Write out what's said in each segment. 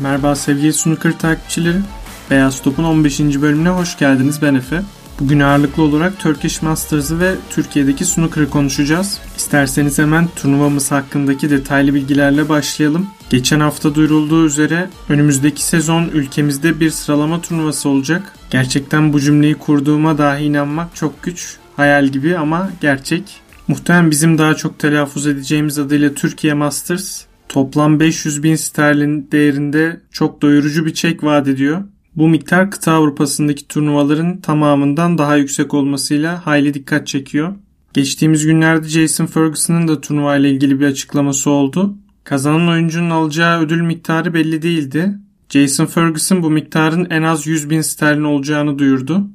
Merhaba sevgili snooker takipçileri. Beyaz Top'un 15. bölümüne hoş geldiniz. Ben Efe. Bugün ağırlıklı olarak Turkish Masters'ı ve Türkiye'deki snooker'ı konuşacağız. İsterseniz hemen turnuvamız hakkındaki detaylı bilgilerle başlayalım. Geçen hafta duyurulduğu üzere önümüzdeki sezon ülkemizde bir sıralama turnuvası olacak. Gerçekten bu cümleyi kurduğuma dahi inanmak çok güç. Hayal gibi ama gerçek. Muhtemelen bizim daha çok telaffuz edeceğimiz adıyla Türkiye Masters toplam 500 bin sterlin değerinde çok doyurucu bir çek vaat ediyor. Bu miktar kıta Avrupa'sındaki turnuvaların tamamından daha yüksek olmasıyla hayli dikkat çekiyor. Geçtiğimiz günlerde Jason Ferguson'ın da turnuva ile ilgili bir açıklaması oldu. Kazanan oyuncunun alacağı ödül miktarı belli değildi. Jason Ferguson bu miktarın en az 100 bin sterlin olacağını duyurdu.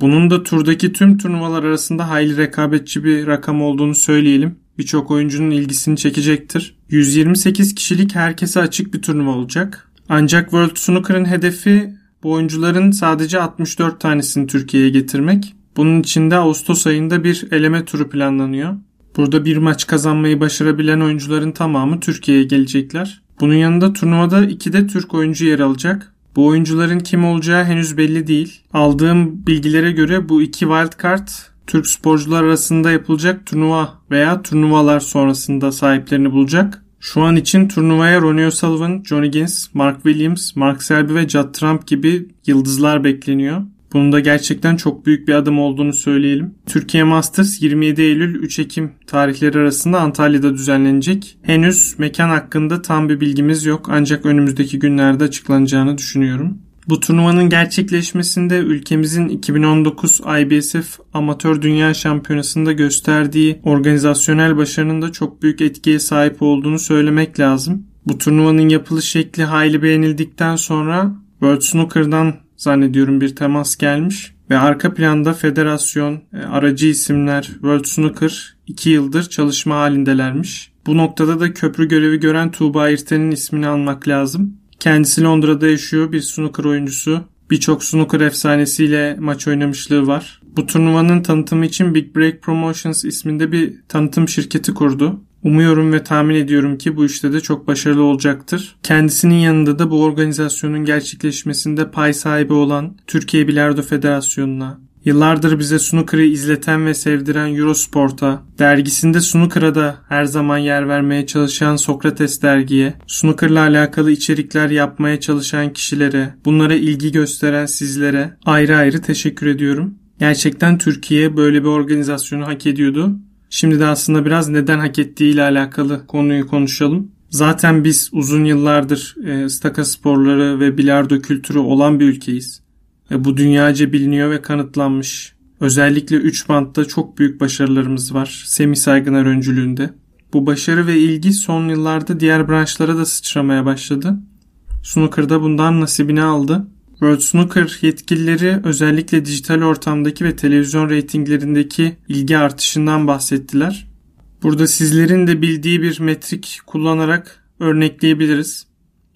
Bunun da turdaki tüm turnuvalar arasında hayli rekabetçi bir rakam olduğunu söyleyelim. Birçok oyuncunun ilgisini çekecektir. 128 kişilik herkese açık bir turnuva olacak. Ancak World Snooker'ın hedefi bu oyuncuların sadece 64 tanesini Türkiye'ye getirmek. Bunun için de Ağustos ayında bir eleme turu planlanıyor. Burada bir maç kazanmayı başarabilen oyuncuların tamamı Türkiye'ye gelecekler. Bunun yanında turnuvada iki de Türk oyuncu yer alacak. Bu oyuncuların kim olacağı henüz belli değil. Aldığım bilgilere göre bu iki wildcard Türk sporcular arasında yapılacak turnuva veya turnuvalar sonrasında sahiplerini bulacak. Şu an için turnuvaya Ronnie O'Sullivan, Johnny Gins, Mark Williams, Mark Selby ve Judd Trump gibi yıldızlar bekleniyor. Bunun da gerçekten çok büyük bir adım olduğunu söyleyelim. Türkiye Masters 27 Eylül 3 Ekim tarihleri arasında Antalya'da düzenlenecek. Henüz mekan hakkında tam bir bilgimiz yok ancak önümüzdeki günlerde açıklanacağını düşünüyorum. Bu turnuvanın gerçekleşmesinde ülkemizin 2019 IBSF Amatör Dünya Şampiyonası'nda gösterdiği organizasyonel başarının da çok büyük etkiye sahip olduğunu söylemek lazım. Bu turnuvanın yapılış şekli hayli beğenildikten sonra World Snooker'dan zannediyorum bir temas gelmiş ve arka planda federasyon, e, aracı isimler, World Snooker 2 yıldır çalışma halindelermiş. Bu noktada da köprü görevi gören Tuğba İrten'in ismini almak lazım. Kendisi Londra'da yaşıyor bir snooker oyuncusu. Birçok snooker efsanesiyle maç oynamışlığı var. Bu turnuvanın tanıtımı için Big Break Promotions isminde bir tanıtım şirketi kurdu. Umuyorum ve tahmin ediyorum ki bu işte de çok başarılı olacaktır. Kendisinin yanında da bu organizasyonun gerçekleşmesinde pay sahibi olan Türkiye Bilardo Federasyonu'na, Yıllardır bize snooker'ı izleten ve sevdiren Eurosport'a, dergisinde snooker'a da her zaman yer vermeye çalışan Sokrates dergiye, snooker'la alakalı içerikler yapmaya çalışan kişilere, bunlara ilgi gösteren sizlere ayrı ayrı teşekkür ediyorum. Gerçekten Türkiye böyle bir organizasyonu hak ediyordu. Şimdi de aslında biraz neden hak ettiği ile alakalı konuyu konuşalım. Zaten biz uzun yıllardır e, staka sporları ve bilardo kültürü olan bir ülkeyiz. Bu dünyaca biliniyor ve kanıtlanmış. Özellikle 3 bantta çok büyük başarılarımız var. Semih Saygıner öncülüğünde. Bu başarı ve ilgi son yıllarda diğer branşlara da sıçramaya başladı. Snooker'da bundan nasibini aldı. World Snooker yetkilileri özellikle dijital ortamdaki ve televizyon reytinglerindeki ilgi artışından bahsettiler. Burada sizlerin de bildiği bir metrik kullanarak örnekleyebiliriz.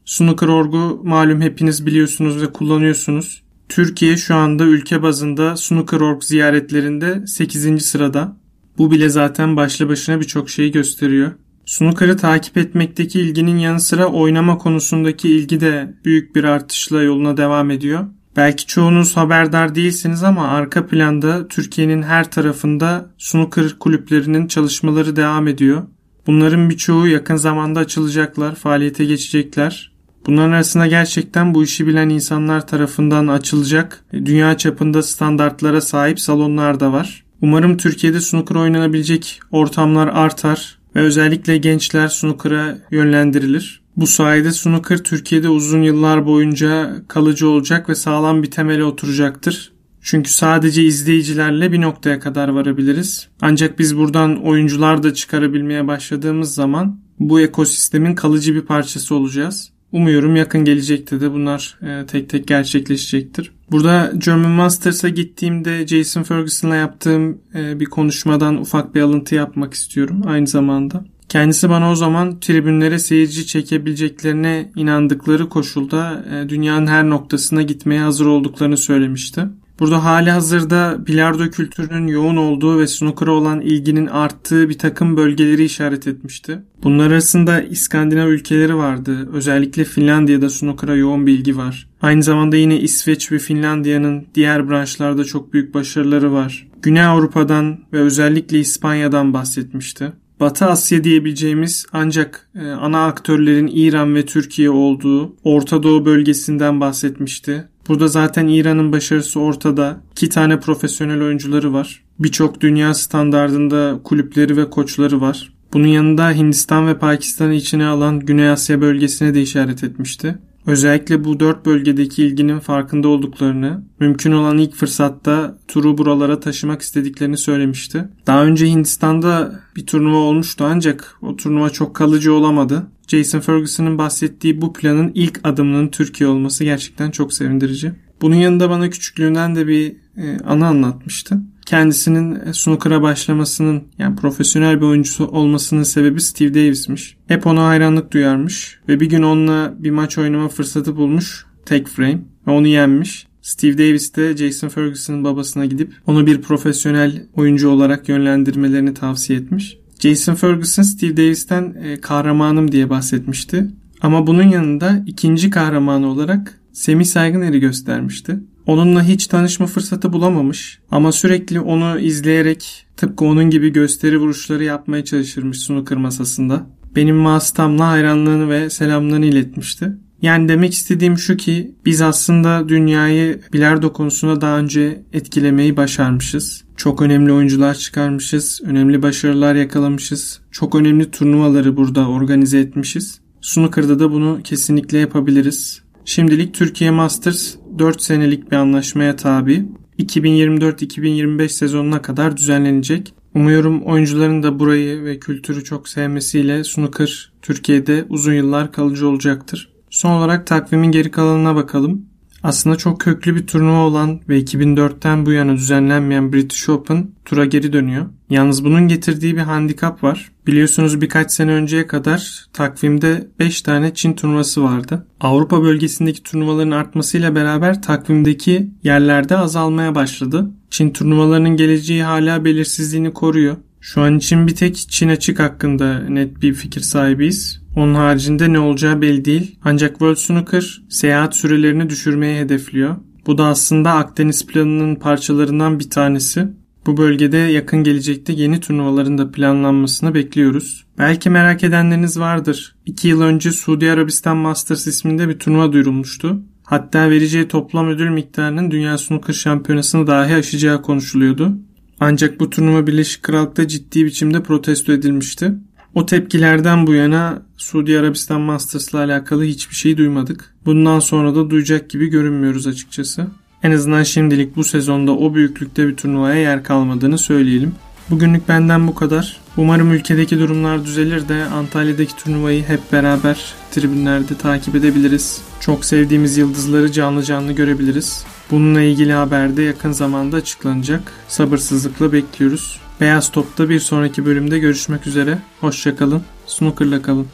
Snooker.org'u malum hepiniz biliyorsunuz ve kullanıyorsunuz. Türkiye şu anda ülke bazında Snooker.org ziyaretlerinde 8. sırada. Bu bile zaten başlı başına birçok şeyi gösteriyor. Snooker'ı takip etmekteki ilginin yanı sıra oynama konusundaki ilgi de büyük bir artışla yoluna devam ediyor. Belki çoğunuz haberdar değilsiniz ama arka planda Türkiye'nin her tarafında snooker kulüplerinin çalışmaları devam ediyor. Bunların birçoğu yakın zamanda açılacaklar, faaliyete geçecekler. Bunların arasında gerçekten bu işi bilen insanlar tarafından açılacak dünya çapında standartlara sahip salonlar da var. Umarım Türkiye'de snooker oynanabilecek ortamlar artar ve özellikle gençler snooker'a yönlendirilir. Bu sayede snooker Türkiye'de uzun yıllar boyunca kalıcı olacak ve sağlam bir temele oturacaktır. Çünkü sadece izleyicilerle bir noktaya kadar varabiliriz. Ancak biz buradan oyuncular da çıkarabilmeye başladığımız zaman bu ekosistemin kalıcı bir parçası olacağız. Umuyorum yakın gelecekte de bunlar e, tek tek gerçekleşecektir. Burada German Masters'a gittiğimde Jason Ferguson'la yaptığım e, bir konuşmadan ufak bir alıntı yapmak istiyorum aynı zamanda. Kendisi bana o zaman tribünlere seyirci çekebileceklerine inandıkları koşulda e, dünyanın her noktasına gitmeye hazır olduklarını söylemişti. Burada hali hazırda bilardo kültürünün yoğun olduğu ve snooker'a olan ilginin arttığı bir takım bölgeleri işaret etmişti. Bunlar arasında İskandinav ülkeleri vardı. Özellikle Finlandiya'da snooker'a yoğun bilgi var. Aynı zamanda yine İsveç ve Finlandiya'nın diğer branşlarda çok büyük başarıları var. Güney Avrupa'dan ve özellikle İspanya'dan bahsetmişti. Batı Asya diyebileceğimiz ancak e, ana aktörlerin İran ve Türkiye olduğu Orta Doğu bölgesinden bahsetmişti. Burada zaten İran'ın başarısı ortada. İki tane profesyonel oyuncuları var. Birçok dünya standardında kulüpleri ve koçları var. Bunun yanında Hindistan ve Pakistan'ı içine alan Güney Asya bölgesine de işaret etmişti. Özellikle bu dört bölgedeki ilginin farkında olduklarını, mümkün olan ilk fırsatta turu buralara taşımak istediklerini söylemişti. Daha önce Hindistan'da bir turnuva olmuştu ancak o turnuva çok kalıcı olamadı. Jason Ferguson'ın bahsettiği bu planın ilk adımının Türkiye olması gerçekten çok sevindirici. Bunun yanında bana küçüklüğünden de bir e, anı anlatmıştı. Kendisinin snooker'a başlamasının yani profesyonel bir oyuncusu olmasının sebebi Steve Davis'miş. Hep ona hayranlık duyarmış ve bir gün onunla bir maç oynama fırsatı bulmuş tek frame ve onu yenmiş. Steve Davis de Jason Ferguson'ın babasına gidip onu bir profesyonel oyuncu olarak yönlendirmelerini tavsiye etmiş. Jason Ferguson Steve Davis'ten e, kahramanım diye bahsetmişti. Ama bunun yanında ikinci kahramanı olarak Semih Saygıner'i göstermişti. Onunla hiç tanışma fırsatı bulamamış ama sürekli onu izleyerek tıpkı onun gibi gösteri vuruşları yapmaya çalışırmış snooker masasında. Benim vasıtamla hayranlığını ve selamlarını iletmişti. Yani demek istediğim şu ki biz aslında dünyayı bilardo konusunda daha önce etkilemeyi başarmışız. Çok önemli oyuncular çıkarmışız, önemli başarılar yakalamışız. Çok önemli turnuvaları burada organize etmişiz. Snooker'da da bunu kesinlikle yapabiliriz. Şimdilik Türkiye Masters 4 senelik bir anlaşmaya tabi. 2024-2025 sezonuna kadar düzenlenecek. Umuyorum oyuncuların da burayı ve kültürü çok sevmesiyle snooker Türkiye'de uzun yıllar kalıcı olacaktır. Son olarak takvimin geri kalanına bakalım. Aslında çok köklü bir turnuva olan ve 2004'ten bu yana düzenlenmeyen British Open tura geri dönüyor. Yalnız bunun getirdiği bir handikap var. Biliyorsunuz birkaç sene önceye kadar takvimde 5 tane Çin turnuvası vardı. Avrupa bölgesindeki turnuvaların artmasıyla beraber takvimdeki yerlerde azalmaya başladı. Çin turnuvalarının geleceği hala belirsizliğini koruyor. Şu an için bir tek Çin açık hakkında net bir fikir sahibiyiz. Onun haricinde ne olacağı belli değil. Ancak World Snooker seyahat sürelerini düşürmeye hedefliyor. Bu da aslında Akdeniz planının parçalarından bir tanesi. Bu bölgede yakın gelecekte yeni turnuvaların da planlanmasını bekliyoruz. Belki merak edenleriniz vardır. 2 yıl önce Suudi Arabistan Masters isminde bir turnuva duyurulmuştu. Hatta vereceği toplam ödül miktarının Dünya Snooker Şampiyonası'nı dahi aşacağı konuşuluyordu. Ancak bu turnuva Birleşik Krallık'ta ciddi biçimde protesto edilmişti. O tepkilerden bu yana Suudi Arabistan Masters'la alakalı hiçbir şey duymadık. Bundan sonra da duyacak gibi görünmüyoruz açıkçası. En azından şimdilik bu sezonda o büyüklükte bir turnuvaya yer kalmadığını söyleyelim. Bugünlük benden bu kadar. Umarım ülkedeki durumlar düzelir de Antalya'daki turnuvayı hep beraber tribünlerde takip edebiliriz. Çok sevdiğimiz yıldızları canlı canlı görebiliriz. Bununla ilgili haber de yakın zamanda açıklanacak. Sabırsızlıkla bekliyoruz. Beyaz Top'ta bir sonraki bölümde görüşmek üzere. Hoşçakalın. Snooker'la kalın.